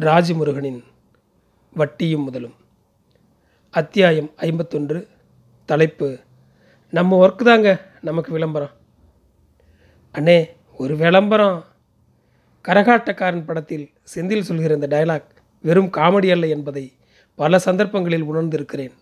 ராஜமுருகனின் வட்டியும் முதலும். அத்தியாயம் ஐம்பத்தொன்று தலைப்பு நம்ம ஒர்க்கு தாங்க நமக்கு விளம்பரம். அண்ணே ஒரு விளம்பரம். கரகாட்டக்காரன் படத்தில் செந்தில் சொல்கிற இந்த டயலாக் வெறும் காமெடி அல்ல என்பதை பல சந்தர்ப்பங்களில் உணர்ந்திருக்கிறேன்.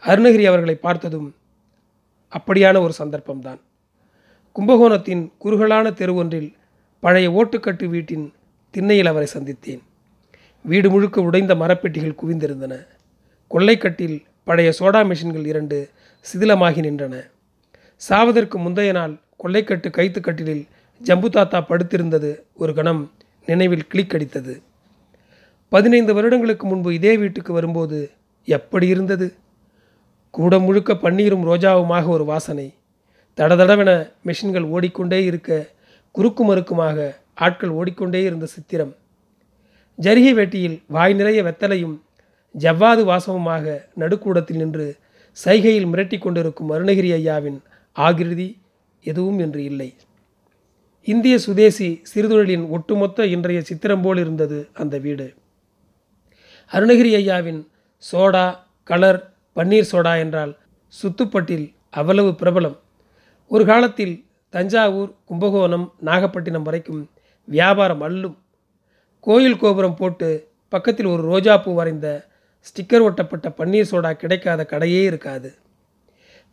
அருணகிரி அவர்களை பார்த்ததும் அப்படியான ஒரு சந்தர்ப்பம்தான். கும்பகோணத்தின் குறுகலான தெரு ஒன்றில் பழைய ஓட்டுக்கட்டு வீட்டின் திண்ணையில் அவரை சந்தித்தேன். வீடு முழுக்க உடைந்த மரப்பெட்டிகள் குவிந்திருந்தன. கொள்ளைக்கட்டில் பழைய சோடா மிஷின்கள் இரண்டு சிதிலமாகி நின்றன. சாவதற்கு முந்தைய நாள் கொள்ளைக்கட்டு கைத்துக்கட்டிலில் ஜம்பு தாத்தா படுத்திருந்தது ஒரு கணம் நினைவில் கிளிக்கடித்தது. பதினைந்து வருடங்களுக்கு முன்பு இதே வீட்டுக்கு வரும்போது எப்படி இருந்தது? கூட முழுக்க பன்னீரும் ரோஜாவுமாக ஒரு வாசனை. தடதடவென மிஷின்கள் ஓடிக்கொண்டே இருக்க குறுக்கு மறுக்குமாக ஆட்கள் ஓடிக்கொண்டே இருந்த சித்திரம். ஜரிகை வேட்டியில் வாய் நிறைய வெத்தலையும் ஜவ்வாது வாசமுமாக நடுக்கூடத்தில் நின்று சைகையில் மிரட்டி கொண்டிருக்கும் அருணகிரி ஐயாவின் ஆகிருதி எதுவும் என்று இல்லை. இந்திய சுதேசி சிறுதொழிலின் ஒட்டுமொத்த இன்றைய சித்திரம் போல் இருந்தது அந்த வீடு. அருணகிரி ஐயாவின் சோடா கலர் பன்னீர் சோடா என்றால் சுத்துப்பட்டில் அவ்வளவு பிரபலம். ஒரு காலத்தில் தஞ்சாவூர் கும்பகோணம் நாகப்பட்டினம் வரைக்கும் வியாபாரம் அள்ளும் கோயில் கோபுரம் போட்டு பக்கத்தில் ஒரு ரோஜாப்பூ வரைந்த ஸ்டிக்கர் ஒட்டப்பட்ட பன்னீர் சோடா கிடைக்காத கடையே இருக்காது.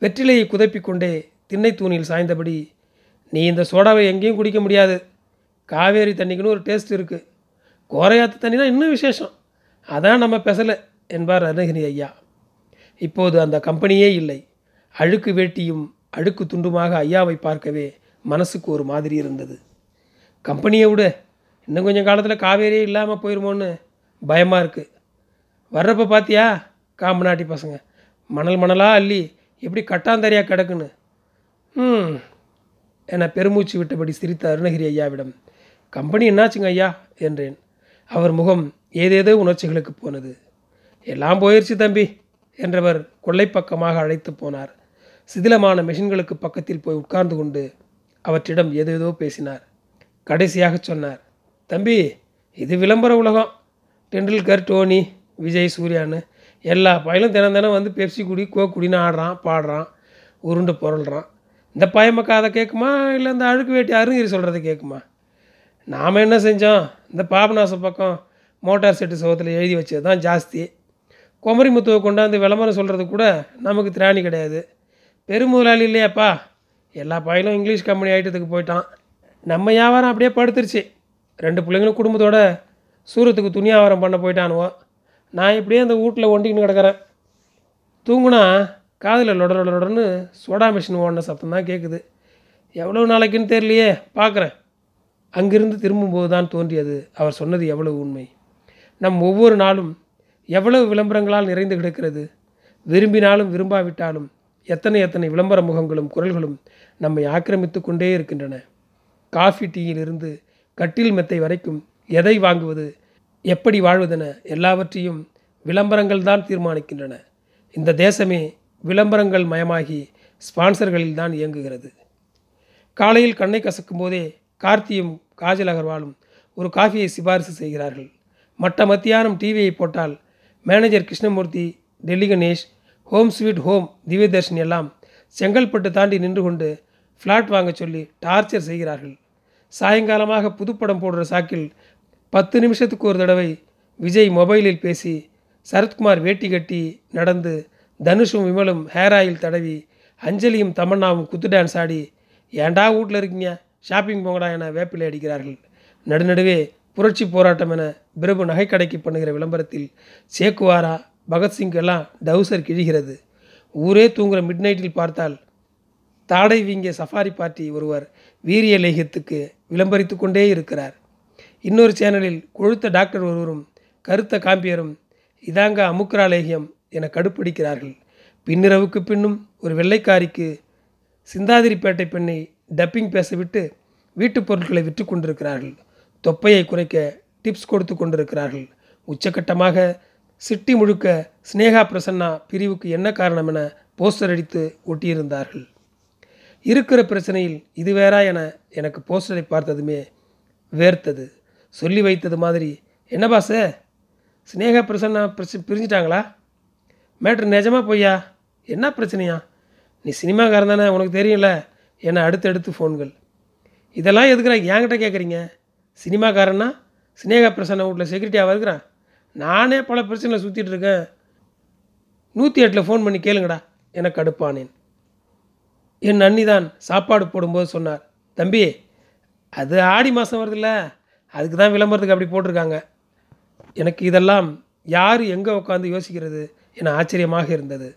வெற்றிலையை குதப்பிக்கொண்டே திண்ணை தூணில் சாய்ந்தபடி நீ இந்த சோடாவை எங்கேயும் குடிக்க முடியாது. காவேரி தண்ணிக்குன்னு ஒரு டேஸ்ட் இருக்குது கோரையாத்து தண்ணினா இன்னும் விசேஷம். அதான் நம்ம பெசலை என்பார் அருணகிரி ஐயா. இப்போது அந்த கம்பெனியே இல்லை. அழுக்கு வேட்டியும் அழுக்கு துண்டுமாக ஐயாவை பார்க்கவே மனசுக்கு ஒரு மாதிரி இருந்தது. கம்பெனியை விட. இன்னும் கொஞ்சம் காலத்தில் காவேரியே இல்லாமல் போயிடுமோன்னு பயமாக இருக்குது வர்றப்ப பார்த்தியா காம்பநாட்டி பசங்க. மணல் மணலாக அள்ளி எப்படி கட்டாந்தரையாக கிடக்குன்னு. ம் என பெருமூச்சு விட்டபடி சிரித்த அருணகிரி ஐயாவிடம் கம்பெனி என்னாச்சுங்க ஐயா? என்றேன். அவர் முகம் ஏதேதோ உணர்ச்சிகளுக்கு போனது. எல்லாம் போயிடுச்சு தம்பி என்றவர் கொள்ளைப்பக்கமாக அழைத்து போனார். சிதிலமான மெஷின்களுக்கு பக்கத்தில் போய் உட்கார்ந்து கொண்டு அவற்றிடம் ஏதேதோ பேசினார். கடைசியாக சொன்னார் தம்பி இது விளம்பர உலகம். டெண்டுல்கர் டோனி விஜய் சூர்யான்னு எல்லா பயிலும் தினம் தினம் வந்து பெப்சி குடி கோ குடின்னு ஆடுறான் பாடுறான் உருண்டு புரள்றான். இந்த பயமக்கா அதை கேட்குமா? இல்லை இந்த அழுக்கு வேட்டி அருங்கிரி சொல்கிறத கேட்குமா? நாம் என்ன செஞ்சோம்? இந்த பாபநாச பக்கம் மோட்டார் செட்டு சோகத்தில் எழுதி வச்சது தான் ஜாஸ்தி. குமரிமுத்துவை கொண்டாந்து விளம்பரம் சொல்கிறது கூட நமக்கு திராணி கிடையாது. பெருமுதலாளி இல்லையாப்பா? எல்லா பையனும் இங்கிலீஷ் கம்பெனி ஐட்டத்துக்கு போயிட்டான். நம்ம வியாபாரம் அப்படியே படுத்துருச்சு. ரெண்டு பிள்ளைங்களும் குடும்பத்தோட சூரத்துக்கு துணி வியாபாரம் பண்ண போயிட்டானுவோ. நான் இப்படியே அந்த வீட்டில் ஒண்டிக்கின்னு கிடக்கிறேன். தூங்குனா காதில் லொட லொடன்னு சோடா மிஷின் ஓடின சத்தம் தான் கேட்குது எவ்வளோ நாளைக்குன்னு தெரியலையே பார்க்குறேன் அங்கிருந்து திரும்பும்போது தான் தோன்றியது அவர் சொன்னது எவ்வளவு உண்மை. நம் ஒவ்வொரு நாளும் எவ்வளவு விளம்பரங்களால் நிறைந்து கிடக்கிறது. விரும்பினாலும் விரும்பாவிட்டாலும் எத்தனை எத்தனை விளம்பர முகங்களும் குரல்களும் நம்மை ஆக்கிரமித்து கொண்டே இருக்கின்றன. காஃபி டீயிலிருந்து கட்டில் மெத்தை வரைக்கும் எதை வாங்குவது எப்படி வாழ்வதென எல்லாவற்றையும் விளம்பரங்கள் தான் தீர்மானிக்கின்றன. இந்த தேசமே விளம்பரங்கள் மயமாகி ஸ்பான்சர்களில் தான் இயங்குகிறது. காலையில் கண்ணை கசக்கும் போதே கார்த்தியும் காஜல் அகர்வாலும் ஒரு காஃபியை சிபாரிசு செய்கிறார்கள். மற்ற மத்தியானம் டிவியை போட்டால் manager Krishnamurthy Delhi Ganesh home sweet home Divyadarshan எல்லாம் செங்கல்பட்டு தாண்டி நின்று கொண்டு ஃப்ளாட் வாங்க சொல்லி டார்ச்சர் செய்கிறார்கள். சாயங்காலமாக புதுப்படம் போடுற சாக்கில் பத்து நிமிஷத்துக்கு ஒரு தடவை விஜய் மொபைலில் பேசி சரத்குமார் வேட்டி கட்டி நடந்து தனுஷும் விமலும் ஹேர் ஆயில் தடவி அஞ்சலியும் தமன்னாவும் குத்து டான்ஸ் ஆடி ஏன்டா வீட்டில் இருக்கீங்க? ஷாப்பிங் போங்கடா என வேப்பிலை அடிக்கிறார்கள். நடுநடுவே புரட்சி போராட்டம் என பிரபு நகைக்கடைக்கு பண்ணுகிற விளம்பரத்தில் சேக்குவாரா பகத்சிங்கெல்லாம் டவுசர் கிழிகிறது. ஊரே தூங்குற மிட் நைட்டில் பார்த்தால் தாடை வீங்கிய சஃபாரி பார்ட்டி ஒருவர் வீரிய லேகத்துக்கு விளம்பரித்து கொண்டே இருக்கிறார். இன்னொரு சேனலில் கொழுத்த டாக்டர் ஒருவரும் கருத்த காம்பியரும் இதாங்க அமுக்ரா லேகியம் என கடுப்பிடிக்கிறார்கள். பின்னிரவுக்கு பின்னும் ஒரு வெள்ளைக்காரிக்கு சிந்தாதிரிப்பேட்டை பெண்ணை டப்பிங் பேசவிட்டு வீட்டுப் பொருட்களை விற்று கொண்டிருக்கிறார்கள். தொப்பையை குறைக்க டிப்ஸ் கொடுத்து கொண்டிருக்கிறார்கள். உச்சக்கட்டமாக சிட்டி முழுக்க ஸ்னேகா பிரசன்னா பிரிவுக்கு என்ன காரணம் என போஸ்டர் அடித்து ஒட்டியிருந்தார்கள். இருக்கிற பிரச்சனையில் இது வேறா என எனக்கு போஸ்டரை பார்த்ததுமே வேர்த்தது. சொல்லி வைத்தது மாதிரி என்ன சார் ஸ்னேகா பிரசன்னா பிரச்ச பிரிஞ்சிட்டாங்களா? மேட்ரு நிஜமா பொய்யா? என்ன பிரச்சனையா? நீ சினிமாக்காரன் தானே உனக்கு தெரியும்ல? என அடுத்தடுத்து ஃபோன்கள். இதெல்லாம் எதுக்குறா என்கிட்ட கேட்குறீங்க சினிமாக்காரன்னா ஸ்னேகா பிரசன்ன வீட்டில் செக்யூரிட்டியாக இருக்கிறான் நானே பல பிரச்சனையில் சுற்றிட்டு இருக்கேன். நூற்றி எட்டில் ஃபோன் பண்ணி கேளுங்கடா என கடுப்பானேன். என் அண்ணி தான் சாப்பாடு போடும்போது சொன்னார். தம்பி அது ஆடி மாதம் வருதுல்ல அதுக்கு தான் விளம்பரத்துக்கு அப்படி போட்டிருக்காங்க. எனக்கு இதெல்லாம் யார் எங்கே உட்காந்து யோசிக்கிறது என ஆச்சரியமாக இருந்தது.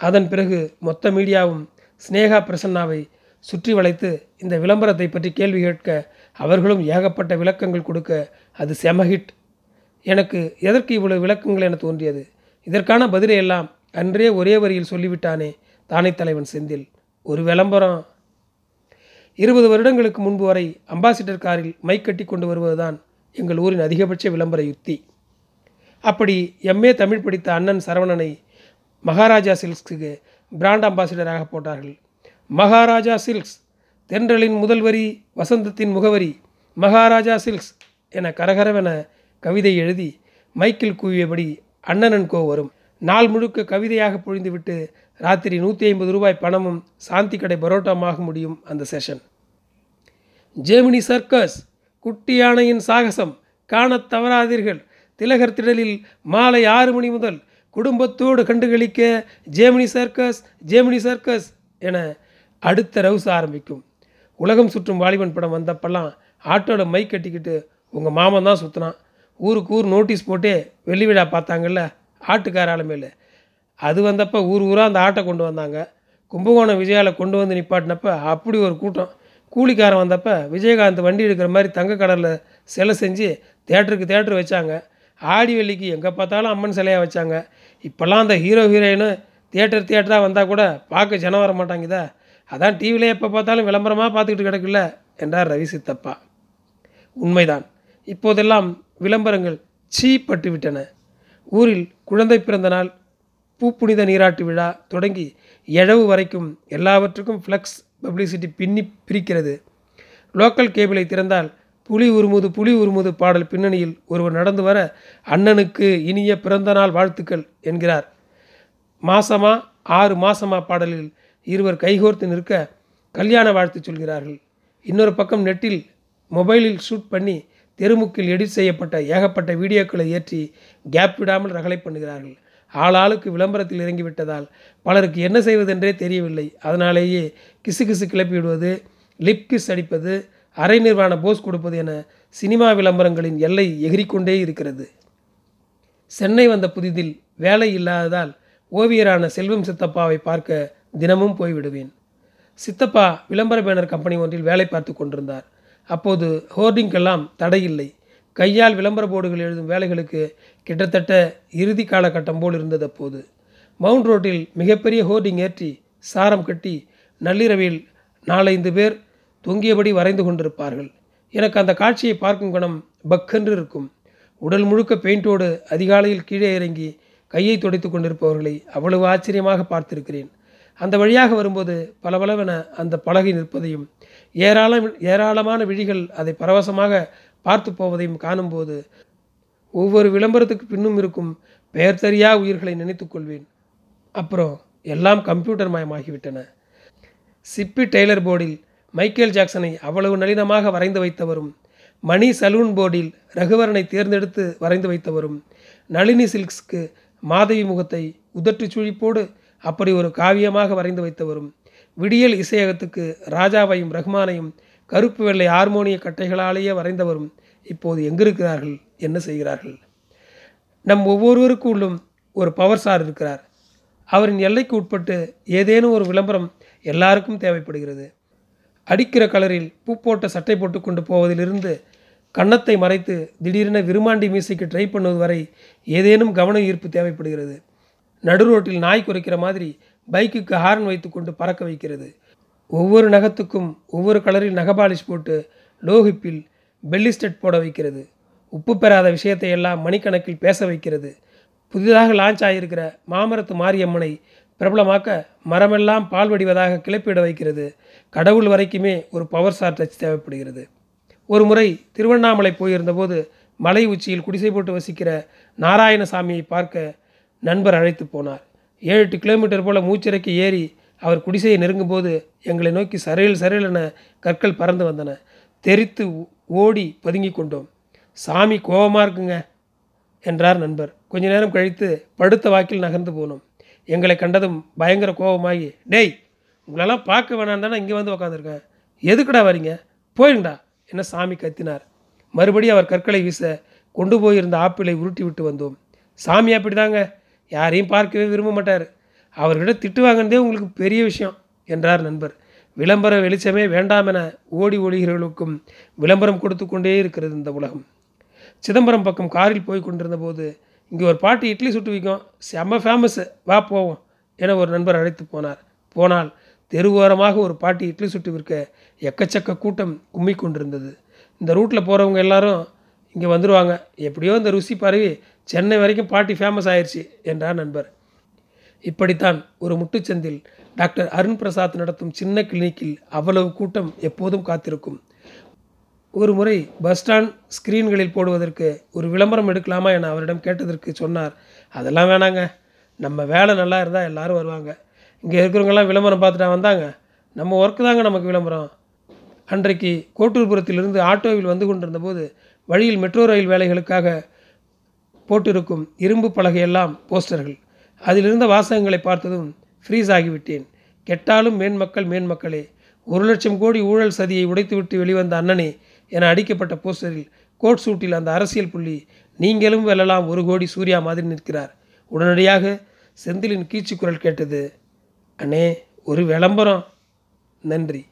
அதன் பிறகு மொத்த மீடியாவும் ஸ்னேகா பிரசன்னாவை சுற்றி வளைத்து இந்த விளம்பரத்தை பற்றி கேள்வி கேட்க அவர்களும் ஏகப்பட்ட விளக்கங்கள் கொடுக்க அது செமஹிட் எனக்கு எதற்கு இவ்வளவு விளக்கங்கள் என தோன்றியது? இதற்கான பதிலை எல்லாம் அன்றே ஒரே வரியில் சொல்லிவிட்டானே தானே தலைவன் செந்தில். ஒரு விளம்பரம். இருபது வருடங்களுக்கு முன்பு வரை அம்பாசிடர் காரில் மைக் கட்டி கொண்டு வருவதுதான் எங்கள் ஊரின் அதிகபட்ச விளம்பர யுக்தி. அப்படி எம்ஏ தமிழ் படித்த அண்ணன் சரவணனை மகாராஜா சில்க்ஸுக்கு பிராண்ட் அம்பாசிடராக போட்டார்கள். மகாராஜா சில்க்ஸ் தென்றலின் முதல் வரி வசந்தத்தின் முகவரி மகாராஜா சில்க்ஸ் என கரகரவென கவிதை எழுதி மைக்கில் கூவியபடி அண்ணனன் கோ வரும். நாள் முழுக்க கவிதையாக பொழிந்துவிட்டு ராத்திரி நூற்றி ஐம்பது ரூபாய் பணமும் சாந்தி கடை பரோட்டாமாக முடியும் அந்த செஷன் ஜெமினி சர்க்கஸ் குட்டி யானையின் சாகசம் காணத் தவறாதீர்கள். திலகர் திடலில் மாலை ஆறு மணி முதல் குடும்பத்தோடு கண்டுகளிக்க ஜேமினி சர்க்கஸ் ஜேமினி சர்க்கஸ் என அடுத்த ரவுஸ் ஆரம்பிக்கும். உலகம் சுற்றும் வாலிபன் படம் வந்தப்பெல்லாம் ஆட்டோட மைக் கட்டிக்கிட்டு உங்கள் மாமன் தான் சுற்றினான் ஊருக்கு ஊர் நோட்டீஸ் போட்டே வெள்ளி விழா பார்த்தாங்கல்ல? ஆட்டுக்கார இல்லை. அது வந்தப்போ ஊர் ஊராக அந்த ஆட்டை கொண்டு வந்தாங்க. கும்பகோணம் விஜயாவில் கொண்டு வந்து நிப்பாட்டினப்போ அப்படி ஒரு கூட்டம். கூலிக்காரன் வந்தப்போ விஜயகாந்த் வண்டி எடுக்கிற மாதிரி தங்க கடலில் சிலை செஞ்சு தேட்டருக்கு தேட்டர் வச்சாங்க. ஆடி வெள்ளிக்கு எங்கே பார்த்தாலும் அம்மன் சிலையாக வச்சாங்க. இப்போல்லாம் அந்த ஹீரோ ஹீரோயினு தேட்டர் தேட்டராக வந்தால் கூட பார்க்க ஜனம் வர மாட்டாங்குதா? அதான் டிவியில் எப்போ பார்த்தாலும் விளம்பரமாக பார்த்துக்கிட்டு கிடக்குல்ல என்றார் ரவி சித்தப்பா. உண்மைதான். இப்போதெல்லாம் விளம்பரங்கள் சீப்பட்டு விட்டன. ஊரில் குழந்தை பிறந்த நாள் பூப்புனித நீராட்டு விழா தொடங்கி எழவு வரைக்கும் எல்லாவற்றுக்கும் ஃப்ளக்ஸ் பப்ளிசிட்டி பின்னி பிரிக்கிறது. லோக்கல் கேபிளை திறந்தால் புலி உருமுது புலி உருமுது பாடல் பின்னணியில் ஒருவர் நடந்து வர அண்ணனுக்கு இனிய பிறந்தநாள் வாழ்த்துக்கள் என்கிறார். மாசமா ஆறு மாசமா பாடலில் இருவர் கைகோர்த்து நிற்க கல்யாண வாழ்த்து சொல்கிறார்கள். இன்னொரு பக்கம் நெட்டில் மொபைலில் ஷூட் பண்ணி தெருமுக்கில் எடிட் செய்யப்பட்ட ஏகப்பட்ட வீடியோக்களை ஏற்றி கேப் விடாமல் ரகளை பண்ணுகிறார்கள். ஆளாளுக்கு விளம்பரத்தில் இறங்கிவிட்டதால் பலருக்கு என்ன செய்வதென்றே தெரியவில்லை. அதனாலேயே கிசு கிசு கிளப்பி விடுவது லிப் கிஸ் அடிப்பது அரை நிர்வாண போஸ் கொடுப்பது என சினிமா விளம்பரங்களின் எல்லை எகிரிக்கொண்டே இருக்கிறது. சென்னை வந்த புதிதில் வேலை இல்லாததால் ஓவியரான செல்வம் சித்தப்பாவை பார்க்க தினமும் போய்விடுவேன். சித்தப்பா விளம்பர பேனர் கம்பெனி ஒன்றில் வேலை பார்த்து கொண்டிருந்தார். அப்போது ஹோர்டிங்கெல்லாம் தடையில்லை. கையால் விளம்பர போர்டுகள் எழுதும் வேலைகளுக்கு கிட்டத்தட்ட இறுதி காலகட்டம் போல் இருந்தது அப்போது. மவுண்ட் ரோட்டில் மிகப்பெரிய ஹோர்டிங் ஏற்றி சாரம் கட்டி நள்ளிரவில் நாலைந்து பேர் தொங்கியபடி வரைந்து கொண்டிருப்பார்கள். எனக்கு அந்த காட்சியை பார்க்கும் குணம் பக்கென்று இருக்கும். உடல் முழுக்க பெயிண்டோடு அதிகாலையில் கீழே இறங்கி கையை துடைத்து கொண்டிருப்பவர்களை அவ்வளவு ஆச்சரியமாக பார்த்திருக்கிறேன். அந்த வழியாக வரும்போது பளபளவென அந்த பலகை நிற்பதையும் ஏராளம் ஏராளமான விழிகள் அதை பரவசமாக பார்த்து போவதையும் காணும்போது ஒவ்வொரு விளம்பரத்துக்கு பின்னும் இருக்கும் பெயர் தெரியா உயிர்களை நினைத்து கொள்வேன். அப்புறம் எல்லாம் கம்ப்யூட்டர் மயமாகிவிட்டன. சிப்பி டெய்லர் போர்டில் மைக்கேல் ஜாக்சனை அவ்வளவு நளினமாக வரைந்து வைத்தவரும் மணி சலூன் போர்டில் ரகுவரனை தேர்ந்தெடுத்து வரைந்து வைத்தவரும் நளினி சில்க்ஸ்க்கு மாதவி முகத்தை உதட்டு சுழிப்போடு அப்படி ஒரு காவியமாக வரைந்து வைத்தவரும் விடியல் இசையகத்துக்கு ராஜாவையும் ரஹ்மானையும் கருப்பு வெள்ளை ஹார்மோனிய கட்டைகளாலேயே வரைந்தவரும் இப்போது எங்கிருக்கிறார்கள்? என்ன செய்கிறார்கள்? நம் ஒவ்வொருவருக்கும் உள்ளும் ஒரு பவர் சார் இருக்கிறார். அவரின் எல்லைக்கு உட்பட்டு ஏதேனும் ஒரு விளம்பரம் எல்லாருக்கும் தேவைப்படுகிறது. அடிக்கிற கலரில் பூ போட்ட சட்டை போட்டு கொண்டு போவதிலிருந்து கன்னத்தை மறைத்து திடீரென விருமாண்டி மீசைக்கு ட்ரை பண்ணுவது வரை ஏதேனும் கவன ஈர்ப்பு தேவைப்படுகிறது. நடு ரோட்டில் நாய் குறைக்கிற மாதிரி பைக்குக்கு ஹார்ன் வைத்துக்கொண்டு பறக்க வைக்கிறது. ஒவ்வொரு நகத்துக்கும் ஒவ்வொரு கலரில் நகபாலிஷ் போட்டு லோஹிப்பில் பெல்லிஸ்டெட் போட வைக்கிறது. உப்பு பெறாத விஷயத்தை எல்லாம் மணிக்கணக்கில் பேச வைக்கிறது. புதிதாக லான்ச் ஆகியிருக்கிற மாமரத்து மாரியம்மனை பிரபலமாக்க மரமெல்லாம் பால் வடிவதாக கிளப்பிட வைக்கிறது. கடவுள் வரைக்குமே ஒரு பவர் சார் டச் தேவைப்படுகிறது. ஒரு முறை திருவண்ணாமலை போயிருந்தபோது மலை உச்சியில் குடிசை போட்டு வசிக்கிற நாராயணசாமியை பார்க்க நண்பர் அழைத்து போனார். ஏழு எட்டு கிலோமீட்டர் போல் மூச்சிறைக்கு ஏறி அவர் குடிசையை நெருங்கும்போது எங்களை நோக்கி சரையில் சரையில் என கற்கள் பறந்து வந்தன. தெரித்து ஓடி பதுங்கி கொண்டோம். சாமி கோபமாக இருக்குங்க என்றார் நண்பர். கொஞ்ச நேரம் கழித்து படுத்த வாக்கில் நகர்ந்து போனோம். எங்களை கண்டதும் பயங்கர கோபமாகி டேய் உங்களெல்லாம் பார்க்க வேணாம் தானே இங்கே வந்து உக்காந்துருக்கேன் எதுக்குடா வரீங்க? போயிடுங்கடா என்ன சாமி கத்தினார். மறுபடியும் அவர் கற்களை வீச கொண்டு போயிருந்த ஆப்பிளை உருட்டி விட்டு வந்தோம். சாமி அப்படிதாங்க. யாரையும் பார்க்கவே விரும்ப மாட்டார் அவர்கிட்ட திட்டு வாங்கினதே உங்களுக்கு பெரிய விஷயம் என்றார் நண்பர். விளம்பர வெளிச்சமே வேண்டாம் என ஓடி ஒழிகிறவர்களுக்கும் விளம்பரம் கொடுத்து கொண்டே இருக்கிறது இந்த உலகம். சிதம்பரம் பக்கம் காரில் போய் கொண்டிருந்த போது இங்கே ஒரு பாட்டி இட்லி சுட்டு விற்கும் செம்ம ஃபேமஸ்ஸு வா போவோம் என ஒரு நண்பர் அழைத்து போனார். போனால் தெருவோரமாக ஒரு பாட்டி இட்லி சுட்டு விற்க எக்கச்சக்க கூட்டம் கும்மி கொண்டிருந்தது. இந்த ரூட்டில் போகிறவங்க எல்லாரும் இங்கே வந்துடுவாங்க எப்படியோ இந்த ருசி பரவி சென்னை வரைக்கும் பாட்டி ஃபேமஸ் ஆயிடுச்சு என்றார் நண்பர். இப்படித்தான் ஒரு முட்டுச்சந்தில் டாக்டர் அருண் பிரசாத் நடத்தும் சின்ன கிளினிக்கில் அவ்வளவு கூட்டம் எப்போதும் காத்திருக்கும். ஒரு முறை பஸ் ஸ்டாண்ட் ஸ்க்ரீன்களில் போடுவதற்கு ஒரு விளம்பரம் எடுக்கலாமா என அவரிடம் கேட்டதற்கு சொன்னார் அதெல்லாம் வேணாங்க. நம்ம வேலை நல்லா இருந்தால் எல்லாரும் வருவாங்க. இங்கே இருக்கிறவங்கெல்லாம் விளம்பரம் பார்த்துட்டா வந்தாங்க. நம்ம ஒர்க்கு தாங்க நமக்கு விளம்பரம். அன்றைக்கு கோட்டூர்புரத்திலிருந்து ஆட்டோவில் வந்து கொண்டிருந்த போது வழியில் மெட்ரோ ரயில் வேலைகளுக்காக போட்டிருக்கும் இரும்பு பலகையெல்லாம் போஸ்டர்கள். அதிலிருந்த வாசகங்களை பார்த்ததும் ஃப்ரீஸ் ஆகிவிட்டேன். கெட்டாலும் மேன்மக்கள் மேன்மக்களே ஒரு லட்சம் கோடி ஊழல் சதியை உடைத்துவிட்டு வெளிவந்த அண்ணனே என அடிக்கப்பட்ட போஸ்டரில் கோட் சூட்டில் அந்த அரசியல் புள்ளி நீங்களும் வெல்லலாம் ஒரு கோடி சூர்யா மாதிரி நிற்கிறார். உடனடியாக செந்திலின் கீச்சு குரல் கேட்டது அண்ணே ஒரு விளம்பரம். நன்றி.